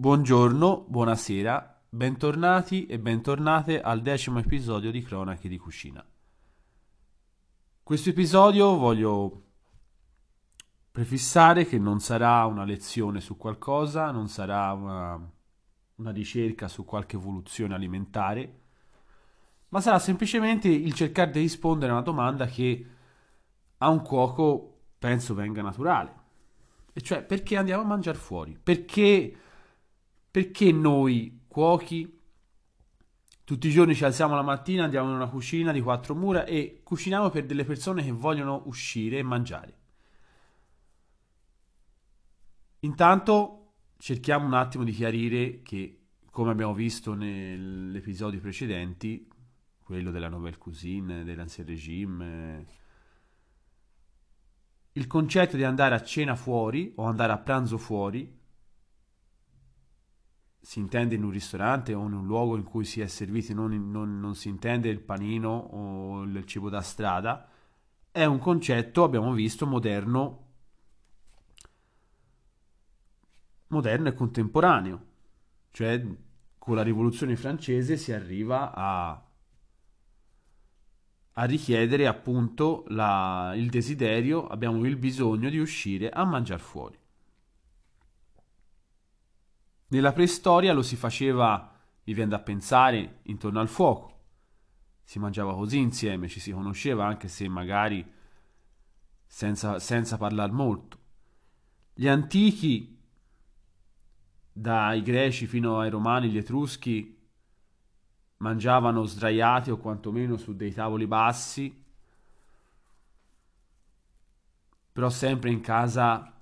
Buongiorno, buonasera, bentornati e bentornate al decimo episodio di Cronache di Cucina. Questo episodio voglio prefissare che non sarà una lezione su qualcosa, non sarà una, una ricerca su qualche evoluzione alimentare, ma sarà semplicemente il cercare di rispondere a una domanda che a un cuoco penso venga naturale. E cioè perché andiamo a mangiare fuori? Perché perché noi, cuochi, tutti i giorni ci alziamo la mattina, andiamo in una cucina di quattro mura e cuciniamo per delle persone che vogliono uscire e mangiare? Intanto cerchiamo un attimo di chiarire che, come abbiamo visto negli episodi precedenti, quello della nouvelle cuisine, dell'ancien regime, il concetto di andare a cena fuori o andare a pranzo fuori si intende in un ristorante o in un luogo in cui si è serviti, non, non, non si intende il panino o il cibo da strada, è un concetto, abbiamo visto, moderno, moderno e contemporaneo. Cioè, con la rivoluzione francese si arriva a, a richiedere appunto la, il desiderio, abbiamo il bisogno di uscire a mangiare fuori. Nella preistoria lo si faceva, mi viene da pensare, intorno al fuoco. Si mangiava così insieme, ci si conosceva anche se magari senza, senza parlare molto. Gli antichi, dai greci fino ai romani, gli etruschi, mangiavano sdraiati o quantomeno su dei tavoli bassi, però sempre in casa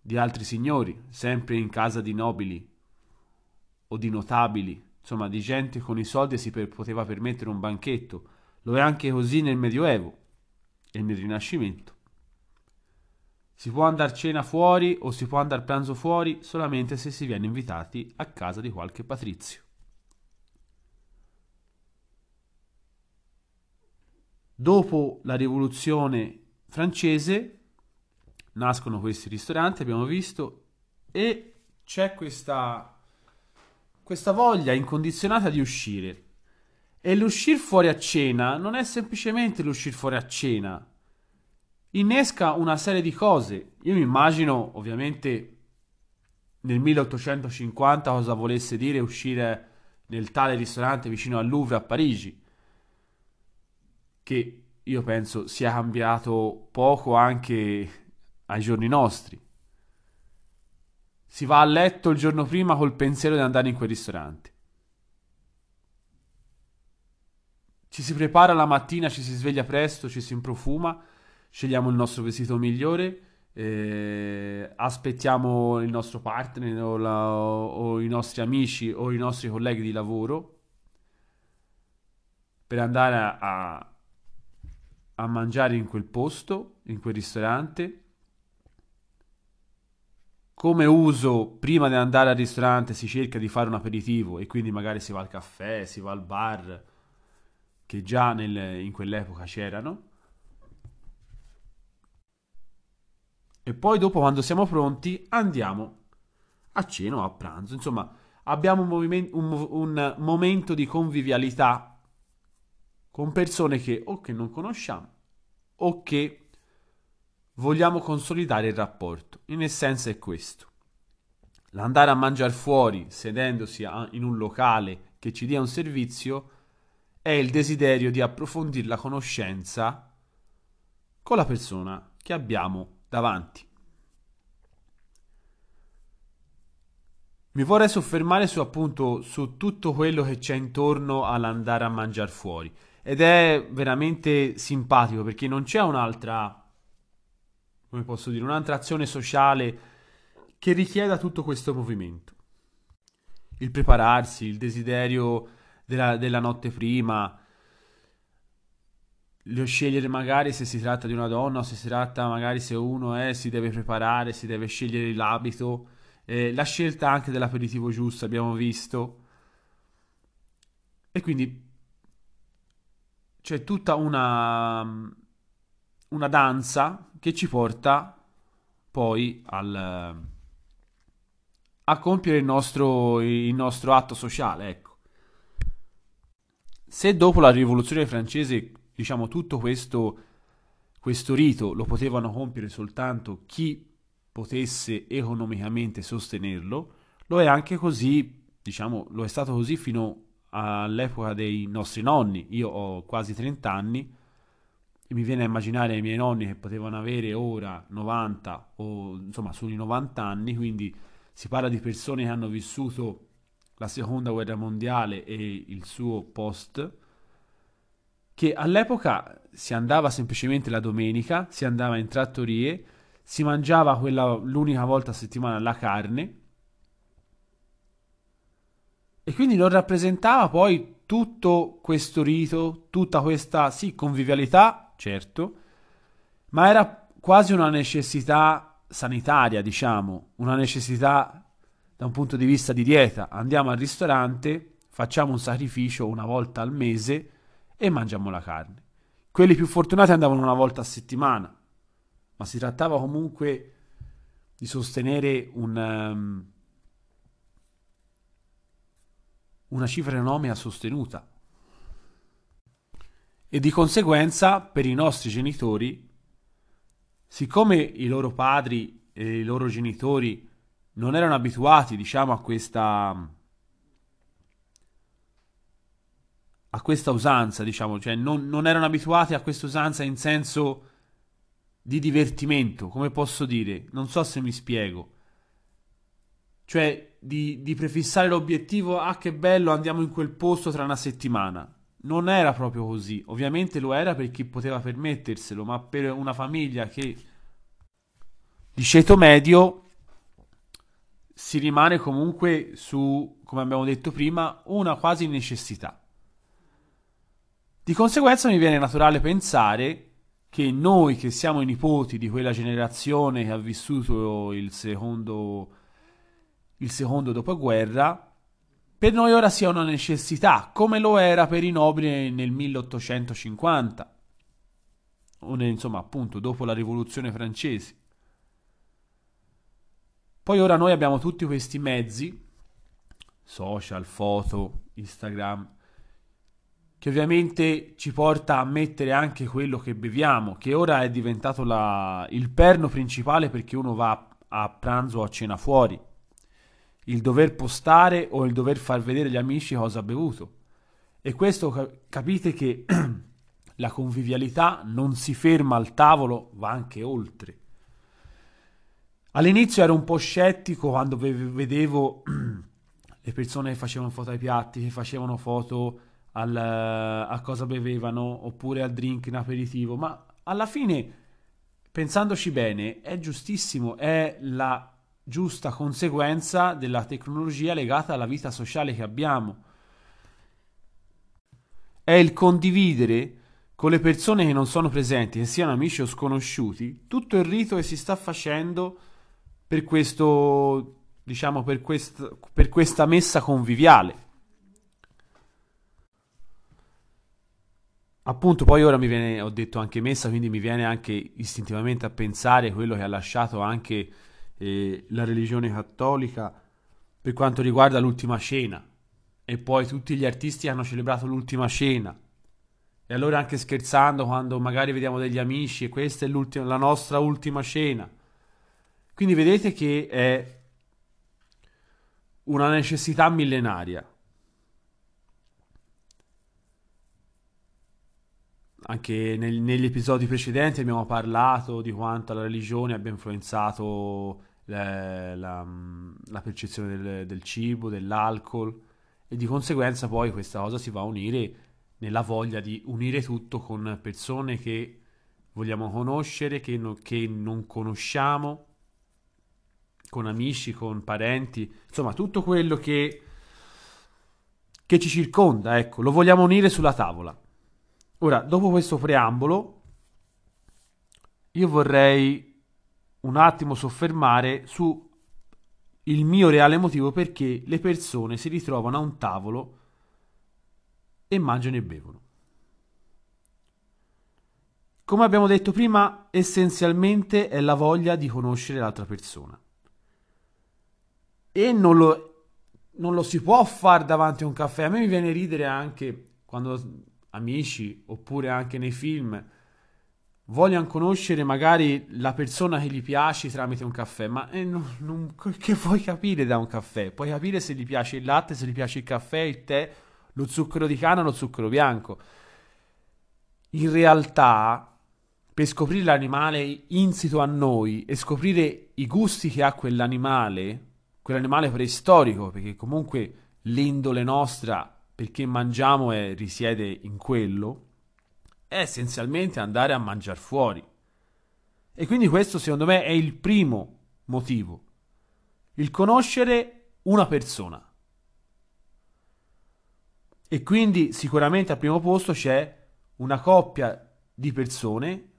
di altri signori, sempre in casa di nobili o di notabili, insomma di gente con i soldi si per, poteva permettere un banchetto. Lo è anche così nel Medioevo e nel Rinascimento. Si può andare a cena fuori o si può andare a pranzo fuori solamente se si viene invitati a casa di qualche patrizio. Dopo la rivoluzione francese nascono questi ristoranti, abbiamo visto, e c'è questa questa voglia incondizionata di uscire. E l'uscire fuori a cena non è semplicemente l'uscire fuori a cena. Innesca una serie di cose. Io mi immagino, ovviamente, nel 1850 cosa volesse dire uscire nel tale ristorante vicino al Louvre a Parigi, che io penso sia cambiato poco anche ai giorni nostri si va a letto il giorno prima col pensiero di andare in quel ristorante. Ci si prepara la mattina, ci si sveglia presto, ci si improfuma, scegliamo il nostro vestito migliore, eh, aspettiamo il nostro partner o, la, o, i nostri amici o i nostri colleghi di lavoro per andare a, a mangiare in quel posto, in quel ristorante come uso prima di andare al ristorante si cerca di fare un aperitivo e quindi magari si va al caffè, si va al bar, che già nel, in quell'epoca c'erano. E poi dopo quando siamo pronti andiamo a cena o a pranzo. Insomma, abbiamo un, movimento, un, un momento di convivialità con persone che o che non conosciamo o che vogliamo consolidare il rapporto. In essenza è questo. L'andare a mangiare fuori, sedendosi in un locale che ci dia un servizio, è il desiderio di approfondire la conoscenza con la persona che abbiamo davanti. Mi vorrei soffermare su appunto su tutto quello che c'è intorno all'andare a mangiare fuori ed è veramente simpatico perché non c'è un'altra come posso dire, un'altra azione sociale che richieda tutto questo movimento. Il prepararsi, il desiderio della, della notte prima, lo scegliere magari se si tratta di una donna o se si tratta magari se uno è, si deve preparare, si deve scegliere l'abito, eh, la scelta anche dell'aperitivo giusto abbiamo visto. E quindi c'è tutta una, una danza che ci porta poi al, a compiere il nostro, il nostro atto sociale, ecco. Se dopo la rivoluzione francese, diciamo, tutto questo, questo rito lo potevano compiere soltanto chi potesse economicamente sostenerlo, lo è anche così, diciamo, lo è stato così fino all'epoca dei nostri nonni. Io ho quasi 30 anni mi viene a immaginare i miei nonni che potevano avere ora 90 o insomma sui 90 anni, quindi si parla di persone che hanno vissuto la seconda guerra mondiale e il suo post, che all'epoca si andava semplicemente la domenica, si andava in trattorie, si mangiava quella l'unica volta a settimana la carne. E quindi non rappresentava poi tutto questo rito, tutta questa sì, convivialità, certo, ma era quasi una necessità sanitaria, diciamo, una necessità da un punto di vista di dieta. Andiamo al ristorante, facciamo un sacrificio una volta al mese e mangiamo la carne. Quelli più fortunati andavano una volta a settimana, ma si trattava comunque di sostenere un, um, una cifra economica sostenuta. E di conseguenza per i nostri genitori, siccome i loro padri e i loro genitori non erano abituati, diciamo, a questa a questa usanza, diciamo, cioè non, non erano abituati a questa usanza in senso di divertimento, come posso dire? Non so se mi spiego. Cioè di, di prefissare l'obiettivo, ah che bello, andiamo in quel posto tra una settimana. Non era proprio così. Ovviamente lo era per chi poteva permetterselo, ma per una famiglia che di ceto medio si rimane comunque su, come abbiamo detto prima, una quasi necessità. Di conseguenza mi viene naturale pensare che noi che siamo i nipoti di quella generazione che ha vissuto il secondo, il secondo dopoguerra, per noi ora sia una necessità, come lo era per i nobili nel 1850, o insomma appunto dopo la rivoluzione francese. Poi ora noi abbiamo tutti questi mezzi, social, foto, Instagram, che ovviamente ci porta a mettere anche quello che beviamo, che ora è diventato la, il perno principale perché uno va a pranzo o a cena fuori. Il dover postare o il dover far vedere agli amici cosa ha bevuto. E questo capite che la convivialità non si ferma al tavolo, va anche oltre. All'inizio ero un po' scettico quando vedevo le persone che facevano foto ai piatti, che facevano foto al, a cosa bevevano oppure al drink in aperitivo, ma alla fine, pensandoci bene, è giustissimo, è la giusta conseguenza della tecnologia legata alla vita sociale che abbiamo. È il condividere con le persone che non sono presenti, che siano amici o sconosciuti, tutto il rito che si sta facendo per questo, diciamo, per, quest, per questa messa conviviale. Appunto, poi ora mi viene, ho detto anche messa, quindi mi viene anche istintivamente a pensare quello che ha lasciato anche eh, la religione cattolica per quanto riguarda l'ultima cena. E poi tutti gli artisti hanno celebrato l'ultima cena. E allora anche scherzando, quando magari vediamo degli amici e questa è la nostra ultima cena. Quindi vedete che è una necessità millenaria. Anche nel, negli episodi precedenti abbiamo parlato di quanto la religione abbia influenzato le, la, la, percezione del, del cibo, dell'alcol e di conseguenza poi questa cosa si va a unire nella voglia di unire tutto con persone che vogliamo conoscere, che, no, che non conosciamo con amici, con parenti, insomma tutto quello che, che ci circonda, ecco, lo vogliamo unire sulla tavola. Ora, dopo questo preambolo, io vorrei un attimo soffermare su il mio reale motivo perché le persone si ritrovano a un tavolo e mangiano e bevono. Come abbiamo detto prima, essenzialmente è la voglia di conoscere l'altra persona. e non lo, non lo si può fare davanti a un caffè. A me mi viene a ridere anche quando amici oppure anche nei film vogliono conoscere magari la persona che gli piace tramite un caffè, ma eh, non, non, che vuoi capire da un caffè? Puoi capire se gli piace il latte, se gli piace il caffè, il tè, lo zucchero di canna lo zucchero bianco. In realtà, per scoprire l'animale insito a noi e scoprire i gusti che ha quell'animale, quell'animale preistorico, perché comunque l'indole nostra, perché mangiamo, è, risiede in quello, è essenzialmente andare a mangiare fuori. E quindi questo secondo me è il primo motivo. Il conoscere una persona. E quindi sicuramente al primo posto c'è una coppia di persone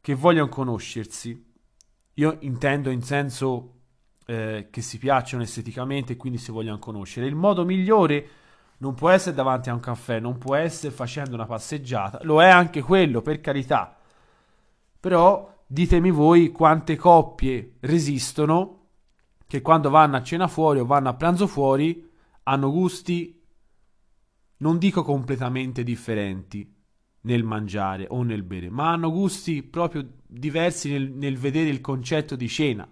che vogliono conoscersi. Io intendo in senso eh, che si piacciono esteticamente e quindi si vogliono conoscere. Il modo migliore non può essere davanti a un caffè, non può essere facendo una passeggiata, lo è anche quello, per carità. Però ditemi voi quante coppie resistono che quando vanno a cena fuori o vanno a pranzo fuori hanno gusti, non dico completamente differenti nel mangiare o nel bere, ma hanno gusti proprio diversi nel, nel vedere il concetto di cena.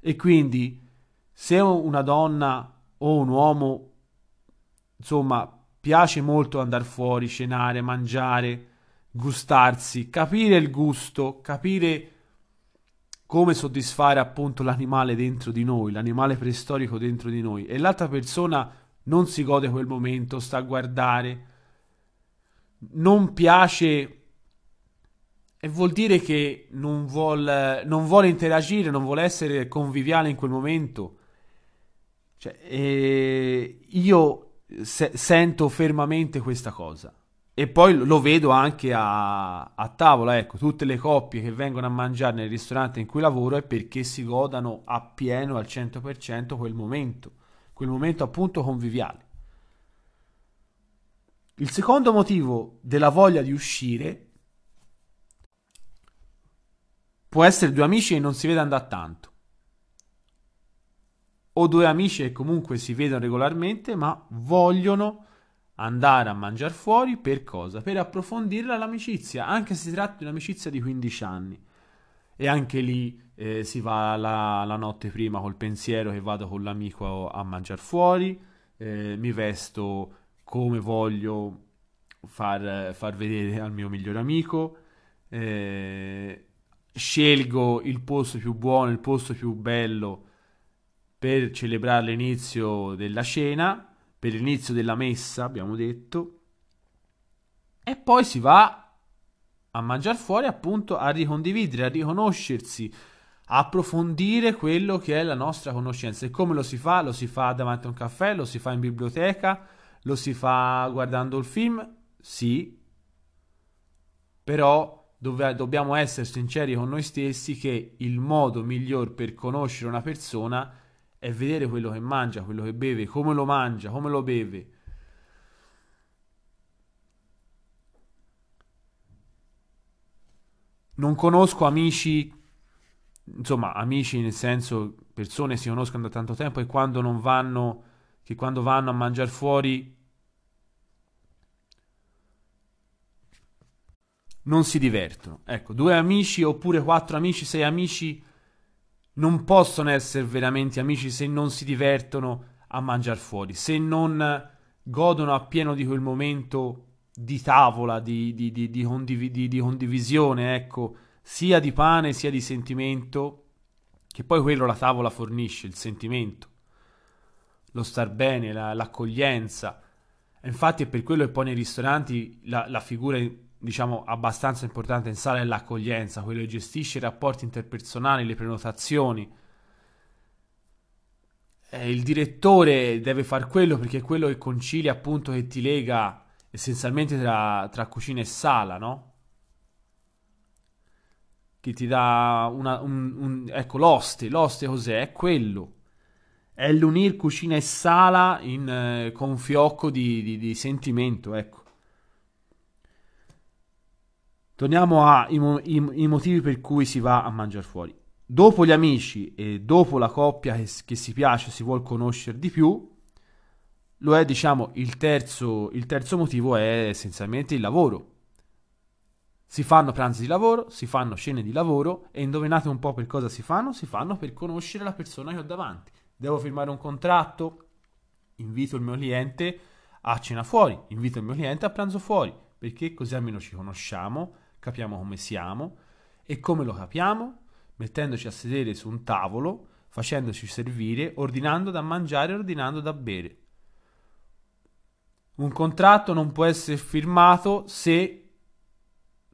E quindi se una donna o un uomo insomma, piace molto andare fuori, cenare, mangiare, gustarsi, capire il gusto, capire come soddisfare appunto l'animale dentro di noi, l'animale preistorico dentro di noi e l'altra persona non si gode quel momento, sta a guardare, non piace e vuol dire che non vuole, non vuole interagire, non vuole essere conviviale in quel momento. Cioè, io se- sento fermamente questa cosa. E poi lo vedo anche a, a, tavola, ecco, tutte le coppie che vengono a mangiare nel ristorante in cui lavoro è perché si godano appieno al 100% quel momento, quel momento appunto conviviale. Il secondo motivo della voglia di uscire può essere due amici che non si vedono da tanto o due amici che comunque si vedono regolarmente ma vogliono andare a mangiare fuori per cosa? Per approfondire l'amicizia, anche se si tratta di un'amicizia di 15 anni. E anche lì eh, si va la, la, notte prima col pensiero che vado con l'amico a, a mangiare fuori, eh, mi vesto come voglio far, far, vedere al mio migliore amico, eh, scelgo il posto più buono, il posto più bello per celebrare l'inizio della cena, per l'inizio della messa, abbiamo detto, e poi si va a mangiare fuori appunto a ricondividere, a riconoscersi, a approfondire quello che è la nostra conoscenza. E come lo si fa? Lo si fa davanti a un caffè, lo si fa in biblioteca, lo si fa guardando il film? Sì, però dove dobbiamo essere sinceri con noi stessi che il modo miglior per conoscere una persona è vedere quello che mangia, quello che beve, come lo mangia, come lo beve. Non conosco amici, insomma, amici nel senso persone si conoscono da tanto tempo e quando non vanno, che quando vanno a mangiare fuori non si divertono. Ecco, due amici oppure quattro amici, sei amici non possono essere veramente amici se non si divertono a mangiare fuori, se non godono appieno di quel momento di tavola, di, di, di, di condiv- condivisione, ecco, sia di pane sia di sentimento, che poi quello la tavola fornisce, il sentimento, lo star bene, la, l'accoglienza. Infatti è per quello che poi nei ristoranti la, la figura diciamo abbastanza importante in sala è l'accoglienza, quello che gestisce i rapporti interpersonali, le prenotazioni. Eh, il direttore deve fare quello perché è quello che concilia appunto che ti lega essenzialmente tra, tra cucina e sala, no? Che ti dà una, un, un, ecco l'oste, l'oste cos'è? È quello. È l'unir cucina e sala in, eh, con un fiocco di, di, di sentimento, ecco. Torniamo ai motivi per cui si va a mangiare fuori. dopo gli amici e dopo la coppia che, che si piace, si vuole conoscere di più, lo è, diciamo, il terzo, il terzo motivo è essenzialmente il lavoro. Si fanno pranzi di lavoro, si fanno cene di lavoro e indovinate un po' per cosa si fanno? Si fanno per conoscere la persona che ho davanti. Devo firmare un contratto? Invito il mio cliente a cena fuori, invito il mio cliente a pranzo fuori, perché così almeno ci conosciamo, capiamo come siamo e come lo capiamo? Mettendoci a sedere su un tavolo, facendoci servire, ordinando da mangiare e ordinando da bere. Un contratto non può essere firmato se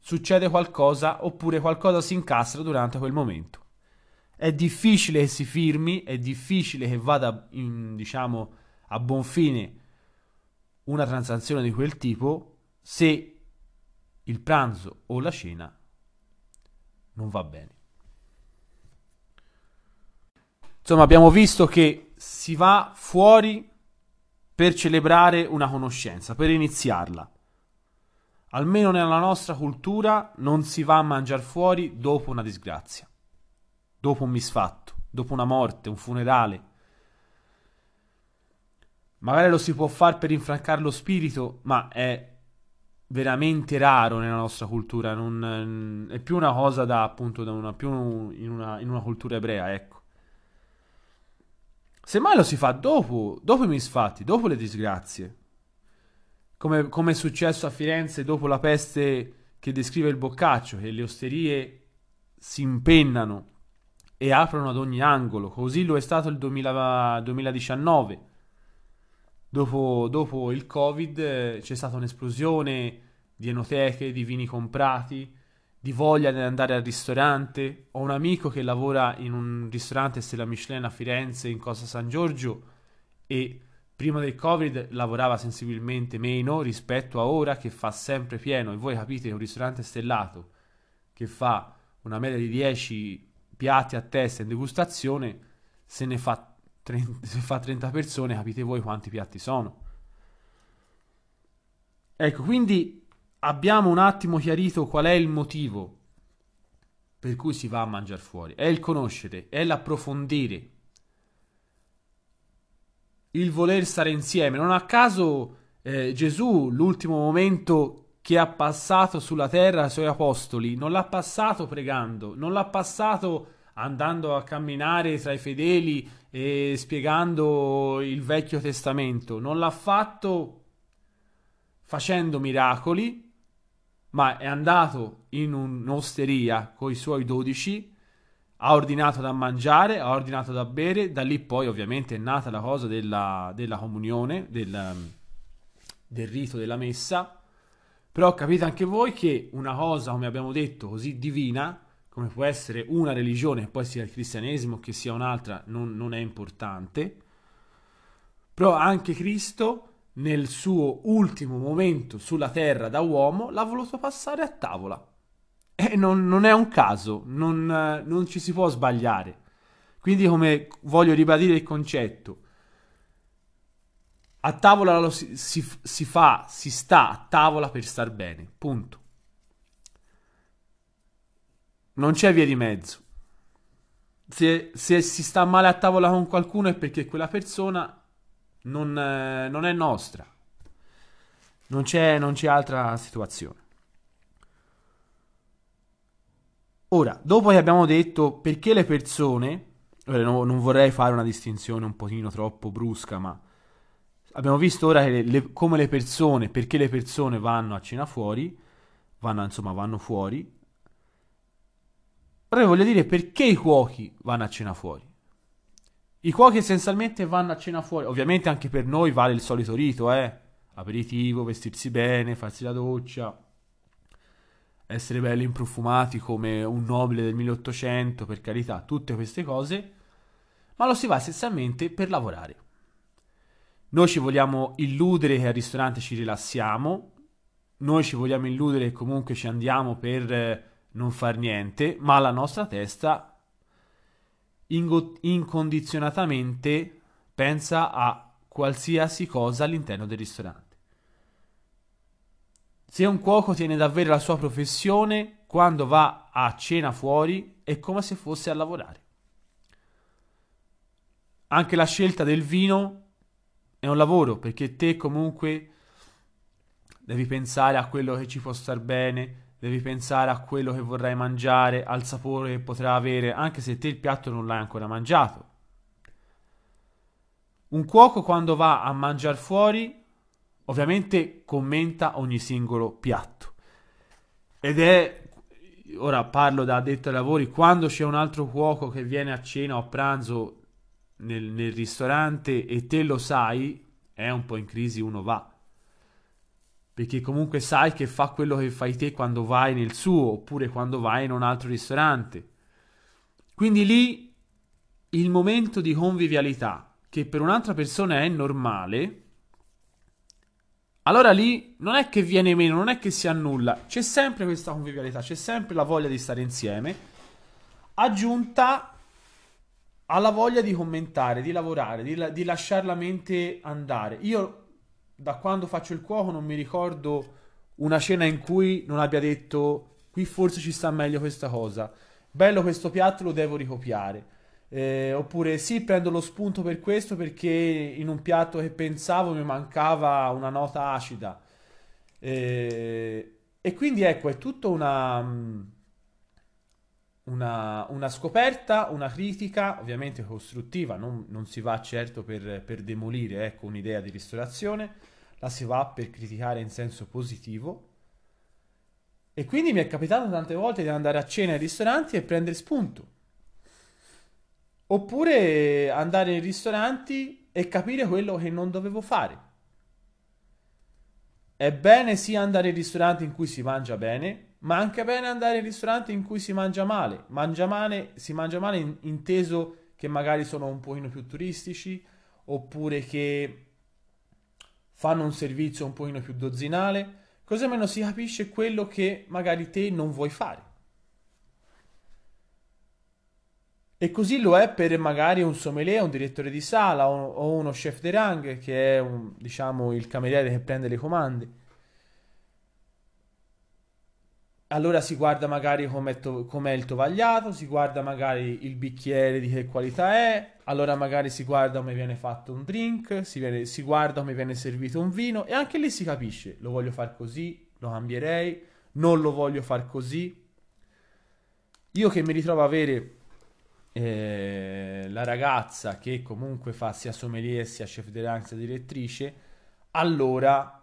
succede qualcosa oppure qualcosa si incastra durante quel momento. È difficile che si firmi, è difficile che vada in, diciamo a buon fine una transazione di quel tipo se il pranzo o la cena non va bene. Insomma, abbiamo visto che si va fuori per celebrare una conoscenza, per iniziarla. Almeno nella nostra cultura non si va a mangiare fuori dopo una disgrazia, dopo un misfatto, dopo una morte, un funerale. Magari lo si può fare per rinfrancare lo spirito, ma è veramente raro nella nostra cultura. Non, è più una cosa da appunto da una, più in una, in una cultura ebrea, ecco. Semmai lo si fa dopo, dopo i misfatti, dopo le disgrazie. Come, come, è successo a Firenze dopo la peste che descrive il Boccaccio, che le osterie si impennano e aprono ad ogni angolo. Così lo è stato il 2000, 2019. Dopo, dopo il Covid eh, c'è stata un'esplosione di enoteche, di vini comprati, di voglia di andare al ristorante. Ho un amico che lavora in un ristorante Stella Michelin a Firenze, in Costa San Giorgio, e prima del Covid lavorava sensibilmente meno rispetto a ora che fa sempre pieno. E voi capite che un ristorante stellato che fa una media di 10 piatti a testa in degustazione, se ne fa 30, se fa 30 persone, capite voi quanti piatti sono. Ecco, quindi abbiamo un attimo chiarito qual è il motivo per cui si va a mangiare fuori. È il conoscere, è l'approfondire, il voler stare insieme. Non a caso eh, Gesù, l'ultimo momento che ha passato sulla terra ai suoi apostoli, non l'ha passato pregando, non l'ha passato andando a camminare tra i fedeli e spiegando il Vecchio Testamento, non l'ha fatto facendo miracoli, ma è andato in un'osteria con i suoi dodici, ha ordinato da mangiare, ha ordinato da bere, da lì poi ovviamente è nata la cosa della, della comunione, del, del rito della messa, però capite anche voi che una cosa, come abbiamo detto, così divina, come può essere una religione, che poi sia il cristianesimo, che sia un'altra, non, non è importante, però anche Cristo nel suo ultimo momento sulla Terra da uomo, l'ha voluto passare a tavola. E non, non è un caso, non, non, ci si può sbagliare. Quindi, come voglio ribadire il concetto, a tavola si, si, si fa, si sta a tavola per star bene, punto. Non c'è via di mezzo. Se, se si sta male a tavola con qualcuno è perché quella persona non, eh, non è nostra. Non c'è, non c'è altra situazione. Ora, dopo che abbiamo detto perché le persone, no, non vorrei fare una distinzione un pochino troppo brusca, ma abbiamo visto ora le, le, come le persone, perché le persone vanno a cena fuori, vanno, insomma, vanno fuori. Ora voglio dire perché i cuochi vanno a cena fuori. I cuochi essenzialmente vanno a cena fuori. Ovviamente anche per noi vale il solito rito, eh. Aperitivo, vestirsi bene, farsi la doccia, essere belli improfumati come un nobile del 1800, per carità, tutte queste cose. Ma lo si va essenzialmente per lavorare. Noi ci vogliamo illudere che al ristorante ci rilassiamo, noi ci vogliamo illudere che comunque ci andiamo per eh, non far niente, ma la nostra testa ingo- incondizionatamente pensa a qualsiasi cosa all'interno del ristorante. Se un cuoco tiene davvero la sua professione, quando va a cena fuori è come se fosse a lavorare. Anche la scelta del vino è un lavoro perché te comunque devi pensare a quello che ci può star bene, devi pensare a quello che vorrai mangiare, al sapore che potrà avere, anche se te il piatto non l'hai ancora mangiato. Un cuoco quando va a mangiare fuori, ovviamente commenta ogni singolo piatto. Ed è, ora parlo da addetto ai lavori, quando c'è un altro cuoco che viene a cena o a pranzo nel, nel ristorante e te lo sai, è un po' in crisi, uno va. Perché comunque sai che fa quello che fai te quando vai nel suo oppure quando vai in un altro ristorante. Quindi lì il momento di convivialità, che per un'altra persona è normale, allora lì non è che viene meno, non è che si annulla, c'è sempre questa convivialità, c'è sempre la voglia di stare insieme, aggiunta alla voglia di commentare, di lavorare, di, di lasciare la mente andare. Io da quando faccio il cuoco non mi ricordo una cena in cui non abbia detto qui forse ci sta meglio questa cosa. Bello questo piatto, lo devo ricopiare. Eh, oppure sì, prendo lo spunto per questo perché in un piatto che pensavo mi mancava una nota acida. Eh, e quindi ecco, è tutto una una, una, scoperta, una critica, ovviamente costruttiva, non, non si va certo per, per demolire ecco, un'idea di ristorazione, la si va per criticare in senso positivo. E quindi mi è capitato tante volte di andare a cena ai ristoranti e prendere spunto. Oppure andare in ristoranti e capire quello che non dovevo fare. È bene sia andare in ristoranti in cui si mangia bene, ma anche bene andare in ristoranti in cui si mangia male. Mangia male si mangia male in, inteso che magari sono un pochino più turistici, oppure che fanno un servizio un pochino più dozzinale, così almeno si capisce quello che magari te non vuoi fare. E così lo è per magari un sommelier, un direttore di sala o, uno chef de rang che è un, diciamo il cameriere che prende le comande allora si guarda magari com'è, to- com'è, il tovagliato, si guarda magari il bicchiere di che qualità è, allora magari si guarda come viene fatto un drink, si, viene, si guarda come viene servito un vino e anche lì si capisce, lo voglio fare così, lo cambierei, non lo voglio fare così. Io che mi ritrovo a avere eh, la ragazza che comunque fa sia sommelier sia chef de sia direttrice, allora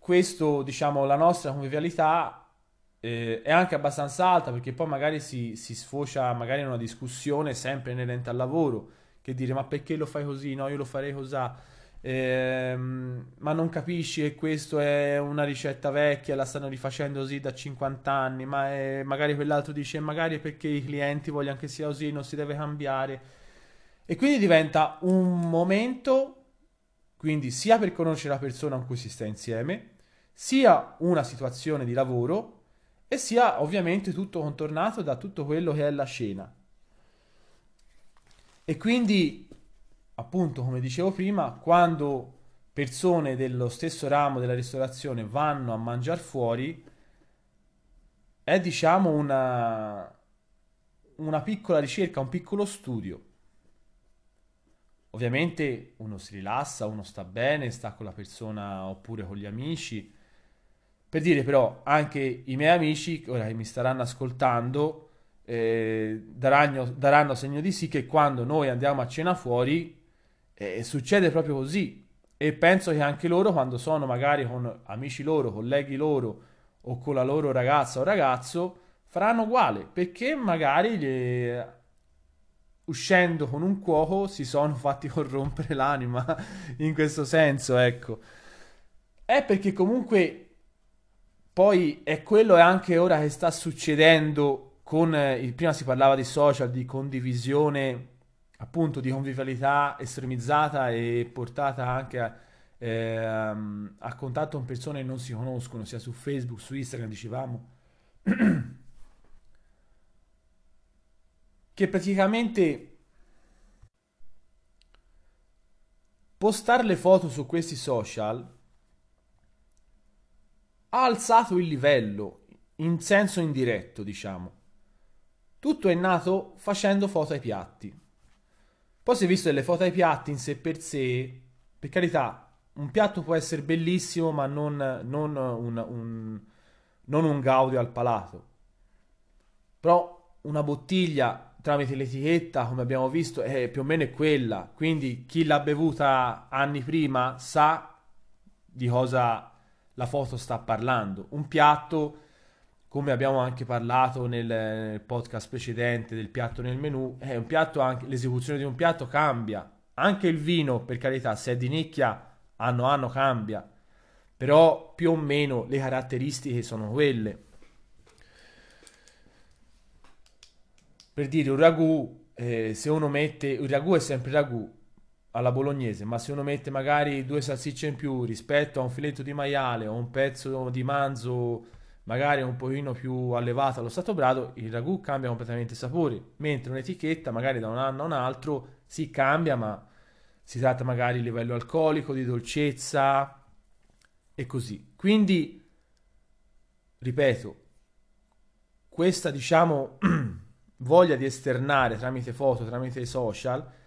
questo, diciamo, la nostra convivialità eh, è anche abbastanza alta perché poi magari si, si, sfocia magari in una discussione sempre inerente al lavoro che dire ma perché lo fai così? No, io lo farei così. Eh, ma non capisci che questo è una ricetta vecchia, la stanno rifacendo così da 50 anni, ma è, magari quell'altro dice magari perché i clienti vogliono che sia così, non si deve cambiare. E quindi diventa un momento, quindi sia per conoscere la persona con cui si sta insieme, sia una situazione di lavoro e sia ovviamente tutto contornato da tutto quello che è la scena. E quindi, appunto, come dicevo prima, quando persone dello stesso ramo della ristorazione vanno a mangiare fuori, è diciamo una, una piccola ricerca, un piccolo studio. Ovviamente uno si rilassa, uno sta bene, sta con la persona oppure con gli amici per dire però, anche i miei amici, ora che mi staranno ascoltando, eh, daranno, daranno, segno di sì che quando noi andiamo a cena fuori eh, succede proprio così. E penso che anche loro, quando sono magari con amici loro, colleghi loro o con la loro ragazza o ragazzo, faranno uguale perché magari gli, uscendo con un cuoco si sono fatti corrompere l'anima in questo senso, ecco. È perché comunque poi è quello anche ora che sta succedendo con, eh, prima si parlava di social, di condivisione, appunto di convivialità estremizzata e portata anche a, eh, a contatto con persone che non si conoscono, sia su Facebook, su Instagram, dicevamo. che praticamente postare le foto su questi social ha alzato il livello in senso indiretto, diciamo. Tutto è nato facendo foto ai piatti. Poi si è visto delle foto ai piatti in sé per sé, per carità, un piatto può essere bellissimo, ma non, non, un, un, non un gaudio al palato. Però una bottiglia tramite l'etichetta, come abbiamo visto, è più o meno quella. Quindi chi l'ha bevuta anni prima sa di cosa la foto sta parlando. Un piatto, come abbiamo anche parlato nel, nel podcast precedente del piatto nel menù, è un piatto anche l'esecuzione di un piatto cambia. Anche il vino, per carità, se è di nicchia, anno anno cambia. Però più o meno le caratteristiche sono quelle. Per dire un ragù, eh, se uno mette, il ragù è sempre ragù alla bolognese, ma se uno mette magari due salsicce in più rispetto a un filetto di maiale o un pezzo di manzo magari un pochino più allevato allo stato brado, il ragù cambia completamente il sapore, mentre un'etichetta magari da un anno a un altro si cambia, ma si tratta magari di livello alcolico, di dolcezza e così. Quindi, ripeto, questa diciamo voglia di esternare tramite foto, tramite social,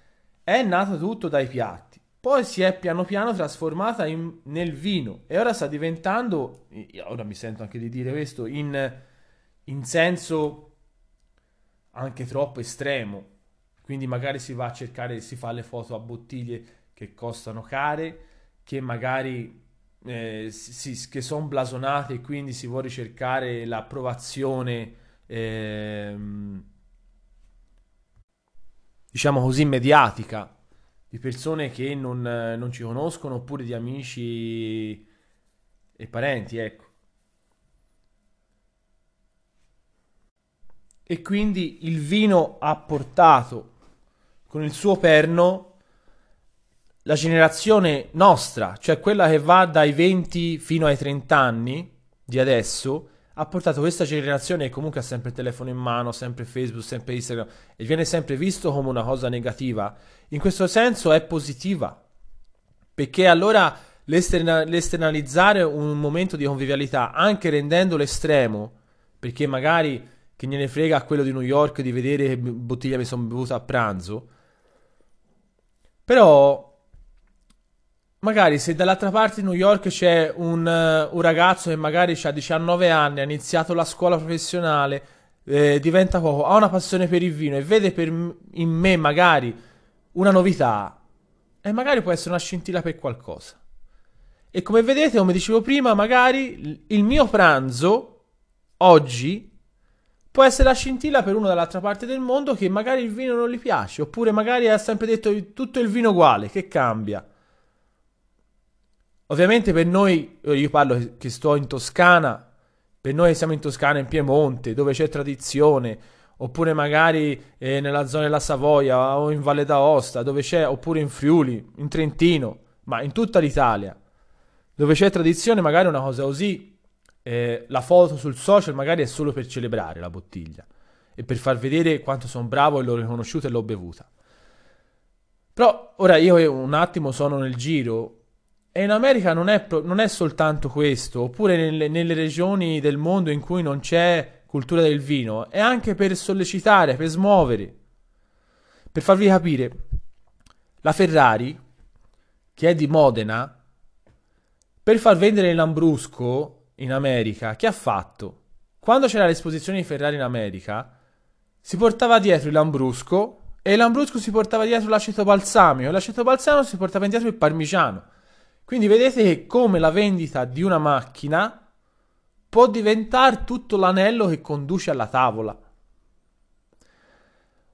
è nata tutto dai piatti. Poi si è piano piano trasformata in, nel vino e ora sta diventando, ora mi sento anche di dire questo, in, in senso anche troppo estremo. Quindi magari si va a cercare, si fa le foto a bottiglie che costano care, che magari eh, si, che sono blasonate e quindi si vuole ricercare l'approvazione. Ehm, diciamo così, mediatica di persone che non, non ci conoscono oppure di amici e parenti, ecco. E quindi il vino ha portato con il suo perno la generazione nostra, cioè quella che va dai 20 fino ai 30 anni di adesso, ha portato questa generazione che comunque ha sempre il telefono in mano, sempre Facebook, sempre Instagram e viene sempre visto come una cosa negativa, in questo senso è positiva, perché allora l'esterna- l'esternalizzare un momento di convivialità, anche rendendolo estremo, perché magari che gliene frega a quello di New York di vedere che bottiglia mi sono bevuta a pranzo, però magari se dall'altra parte di New York c'è un, uh, un ragazzo che magari ha 19 anni, ha iniziato la scuola professionale, eh, diventa poco, ha una passione per il vino e vede per in me magari una novità, e magari può essere una scintilla per qualcosa. E come vedete, come dicevo prima, magari il mio pranzo oggi può essere la scintilla per uno dall'altra parte del mondo che magari il vino non gli piace, oppure magari ha sempre detto tutto il vino uguale, che cambia. Ovviamente per noi, io parlo che sto in Toscana, per noi siamo in Toscana, in Piemonte, dove c'è tradizione, oppure magari eh, nella zona della Savoia o in Valle d'Aosta, dove c'è, oppure in Friuli, in Trentino, ma in tutta l'Italia, dove c'è tradizione, magari una cosa così, eh, la foto sul social magari è solo per celebrare la bottiglia e per far vedere quanto sono bravo e l'ho riconosciuta e l'ho bevuta. Però ora io un attimo sono nel giro e in America non è, non è soltanto questo, oppure nelle, nelle, regioni del mondo in cui non c'è cultura del vino, è anche per sollecitare, per smuovere. Per farvi capire, la Ferrari, che è di Modena, per far vendere il Lambrusco in America, che ha fatto? Quando c'era l'esposizione di Ferrari in America, si portava dietro il Lambrusco e il Lambrusco si portava dietro l'aceto balsamico e l'aceto balsamico si portava dietro il parmigiano. Quindi vedete che come la vendita di una macchina può diventare tutto l'anello che conduce alla tavola.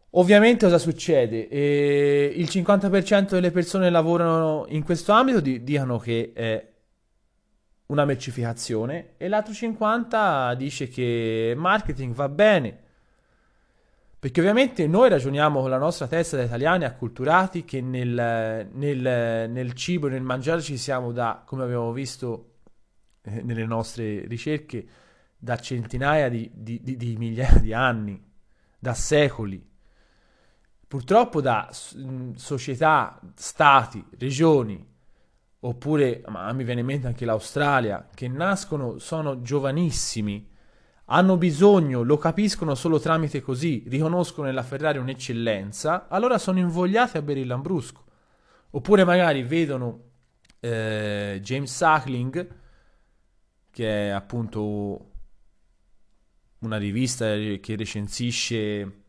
Ovviamente cosa succede? Eh, il 50% delle persone che lavorano in questo ambito di- dicono che è una mercificazione e l'altro 50% dice che marketing va bene perché ovviamente noi ragioniamo con la nostra testa da italiani acculturati che nel, nel, nel cibo, nel mangiare ci siamo da, come abbiamo visto eh, nelle nostre ricerche, da centinaia di, di, di, di, migliaia di anni, da secoli. Purtroppo da società, stati, regioni, oppure, ma mi viene in mente anche l'Australia, che nascono, sono giovanissimi hanno bisogno, lo capiscono solo tramite così, riconoscono nella Ferrari un'eccellenza, allora sono invogliati a bere il Lambrusco. Oppure magari vedono eh, James Suckling, che è appunto una rivista che recensisce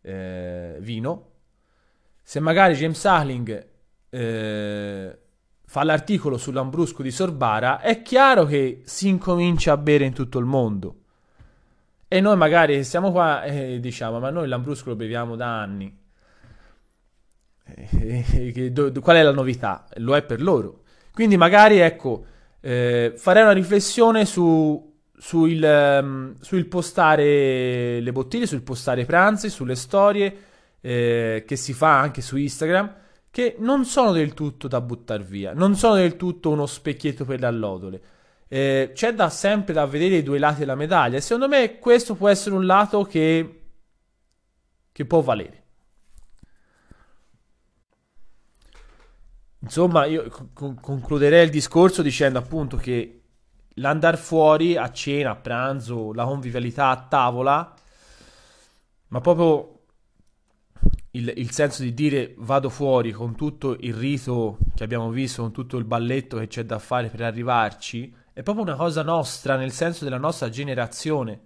eh, vino. Se magari James Suckling eh, fa l'articolo sull'Ambrusco di Sorbara, è chiaro che si incomincia a bere in tutto il mondo. E noi magari siamo qua e diciamo, ma noi l'Ambrusco lo beviamo da anni. qual è la novità? Lo è per loro. Quindi magari, ecco, eh, farei una riflessione su, sul, um, sul, postare le bottiglie, sul postare i pranzi, sulle storie eh, che si fa anche su Instagram, che non sono del tutto da buttare via, non sono del tutto uno specchietto per le allodole eh, c'è da sempre da vedere i due lati della medaglia. Secondo me questo può essere un lato che, che può valere. Insomma, io con- concluderei il discorso dicendo appunto che l'andare fuori a cena, a pranzo, la convivialità a tavola, ma proprio il, il, senso di dire vado fuori con tutto il rito che abbiamo visto, con tutto il balletto che c'è da fare per arrivarci, è proprio una cosa nostra, nel senso della nostra generazione.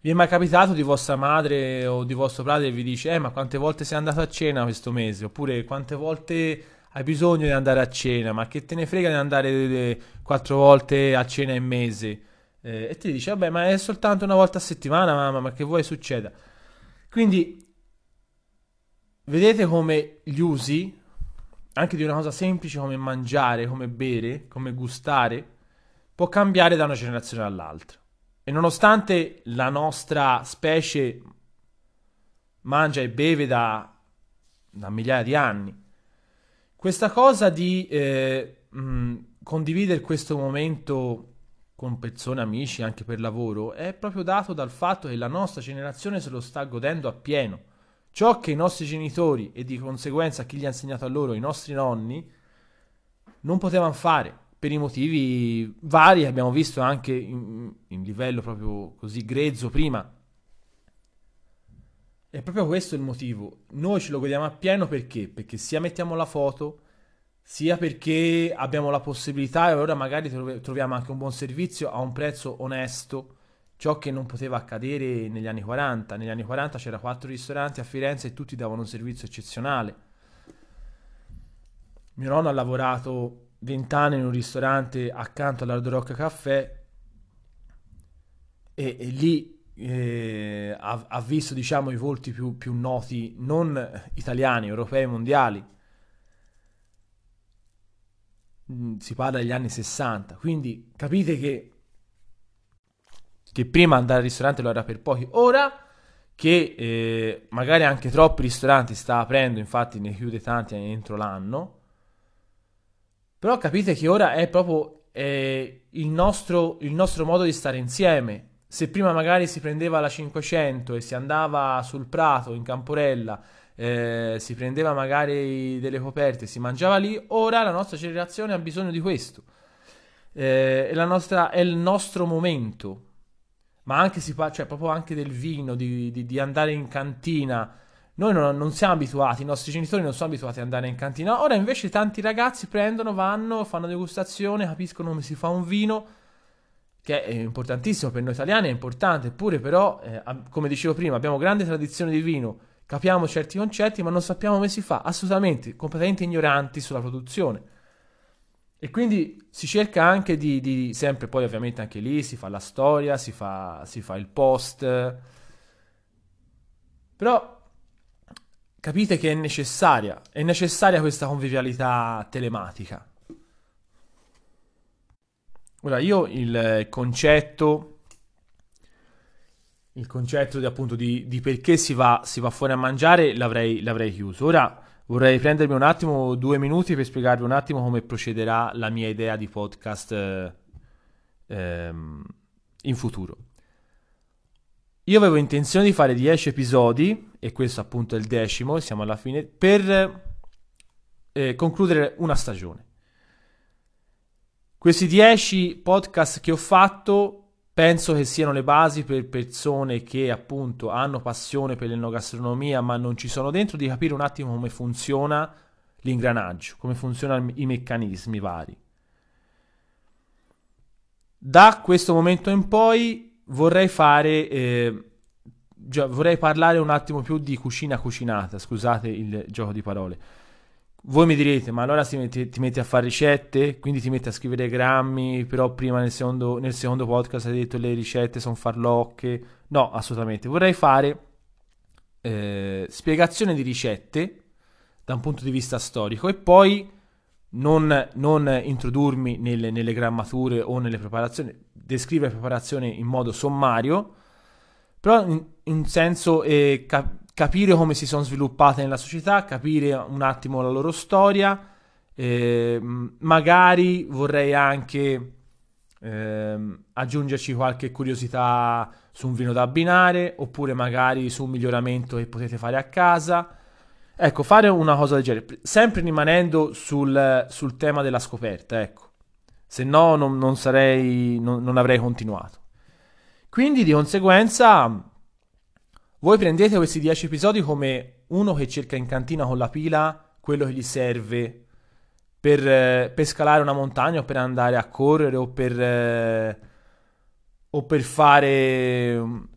Vi è mai capitato di vostra madre o di vostro padre che vi dice, eh ma quante volte sei andato a cena questo mese? Oppure quante volte hai bisogno di andare a cena? Ma che te ne frega di andare eh, quattro volte a cena in mese? Eh, e ti dice, vabbè ma è soltanto una volta a settimana, mamma, ma che vuoi succeda? Quindi, vedete come gli usi anche di una cosa semplice come mangiare, come bere, come gustare, può cambiare da una generazione all'altra. E nonostante la nostra specie mangia e beve da, da migliaia di anni, questa cosa di eh, mh, condividere questo momento con persone, amici, anche per lavoro, è proprio dato dal fatto che la nostra generazione se lo sta godendo appieno. Ciò che i nostri genitori e di conseguenza chi gli ha insegnato a loro, i nostri nonni, non potevano fare per i motivi vari abbiamo visto anche in, in livello proprio così grezzo prima. È proprio questo il motivo. Noi ce lo godiamo appieno perché? Perché sia mettiamo la foto, sia perché abbiamo la possibilità e ora magari troviamo anche un buon servizio a un prezzo onesto ciò che non poteva accadere negli anni 40. Negli anni 40 c'era quattro ristoranti a Firenze e tutti davano un servizio eccezionale. Mio nonno ha lavorato 20 anni in un ristorante accanto all'Hard Rock Caffè e, e lì eh, ha, ha, visto diciamo i volti più, più noti, non italiani, europei, mondiali. Mm, si parla degli anni 60, quindi capite che che prima andare al ristorante lo era per pochi, ora che eh, magari anche troppi ristoranti sta aprendo, infatti ne chiude tanti entro l'anno, però capite che ora è proprio eh, il, nostro, il nostro modo di stare insieme. Se prima magari si prendeva la 500 e si andava sul prato in Camporella, eh, si prendeva magari delle coperte, si mangiava lì, ora la nostra generazione ha bisogno di questo. Eh, è, nostra, è il nostro momento ma anche si parla, cioè proprio anche del vino, di, di, di andare in cantina. Noi non, non, siamo abituati, i nostri genitori non sono abituati ad andare in cantina. Ora invece tanti ragazzi prendono, vanno, fanno degustazione, capiscono come si fa un vino, che è importantissimo per noi italiani, è importante, eppure però, eh, come dicevo prima, abbiamo grande tradizione di vino, capiamo certi concetti, ma non sappiamo come si fa, assolutamente, completamente ignoranti sulla produzione. E quindi si cerca anche di, di, sempre, poi ovviamente anche lì si fa la storia, si fa, si fa il post. Però capite che è necessaria, è necessaria questa convivialità telematica. Ora io il concetto, il concetto di, appunto di, di perché si va, si va, fuori a mangiare l'avrei, l'avrei chiuso. Ora Vorrei prendermi un attimo, due minuti per spiegarvi un attimo come procederà la mia idea di podcast eh, ehm, in futuro. Io avevo intenzione di fare 10 episodi, e questo appunto è il decimo, siamo alla fine, per eh, concludere una stagione. Questi 10 podcast che ho fatto penso che siano le basi per persone che appunto hanno passione per l'enogastronomia ma non ci sono dentro di capire un attimo come funziona l'ingranaggio, come funzionano i meccanismi vari. Da questo momento in poi vorrei fare, eh, vorrei parlare un attimo più di cucina cucinata, scusate il gioco di parole. Voi mi direte, ma allora ti metti, ti metti, a fare ricette, quindi ti metti a scrivere grammi, però prima nel secondo, nel secondo podcast hai detto le ricette sono farlocche. No, assolutamente. Vorrei fare eh, spiegazione di ricette da un punto di vista storico e poi non, non introdurmi nelle, nelle, grammature o nelle preparazioni, descrivere la preparazione in modo sommario, però in, in senso eh, cap- capire come si sono sviluppate nella società, capire un attimo la loro storia, eh, magari vorrei anche eh, aggiungerci qualche curiosità su un vino da abbinare, oppure magari su un miglioramento che potete fare a casa Ecco, fare una cosa del genere, sempre rimanendo sul, sul tema della scoperta, ecco. Se no non, non sarei, non, non avrei continuato. Quindi di conseguenza voi prendete questi 10 episodi come uno che cerca in cantina con la pila quello che gli serve per, per scalare una montagna o per andare a correre o per, eh, o per fare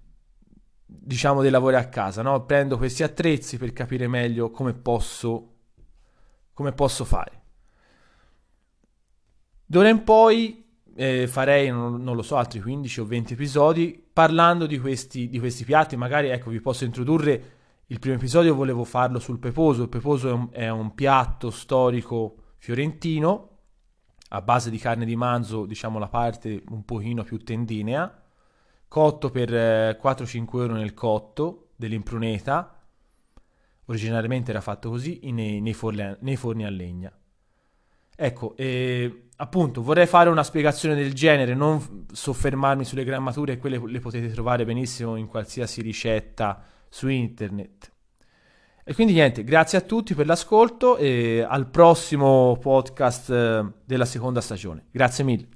diciamo, dei lavori a casa, no? Prendo questi attrezzi per capire meglio come posso, come posso fare. D'ora in poi eh, farei, non, non, lo so, altri 15 o 20 episodi parlando di questi, di questi piatti. Magari, ecco, vi posso introdurre il primo episodio, volevo farlo sul peposo. Il peposo è un, è un piatto storico fiorentino a base di carne di manzo, diciamo la parte un pochino più tendinea cotto per 4-5 euro nel cotto dell'impruneta. Originariamente era fatto così nei, nei, forni, nei forni a legna. Ecco, eh, appunto, vorrei fare una spiegazione del genere, non soffermarmi sulle grammature, quelle le potete trovare benissimo in qualsiasi ricetta su internet. E quindi niente, grazie a tutti per l'ascolto e al prossimo podcast eh, della seconda stagione. Grazie mille.